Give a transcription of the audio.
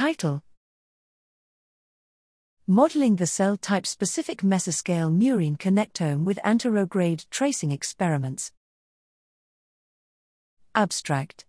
Title Modeling the cell type specific mesoscale murine connectome with anterograde tracing experiments. Abstract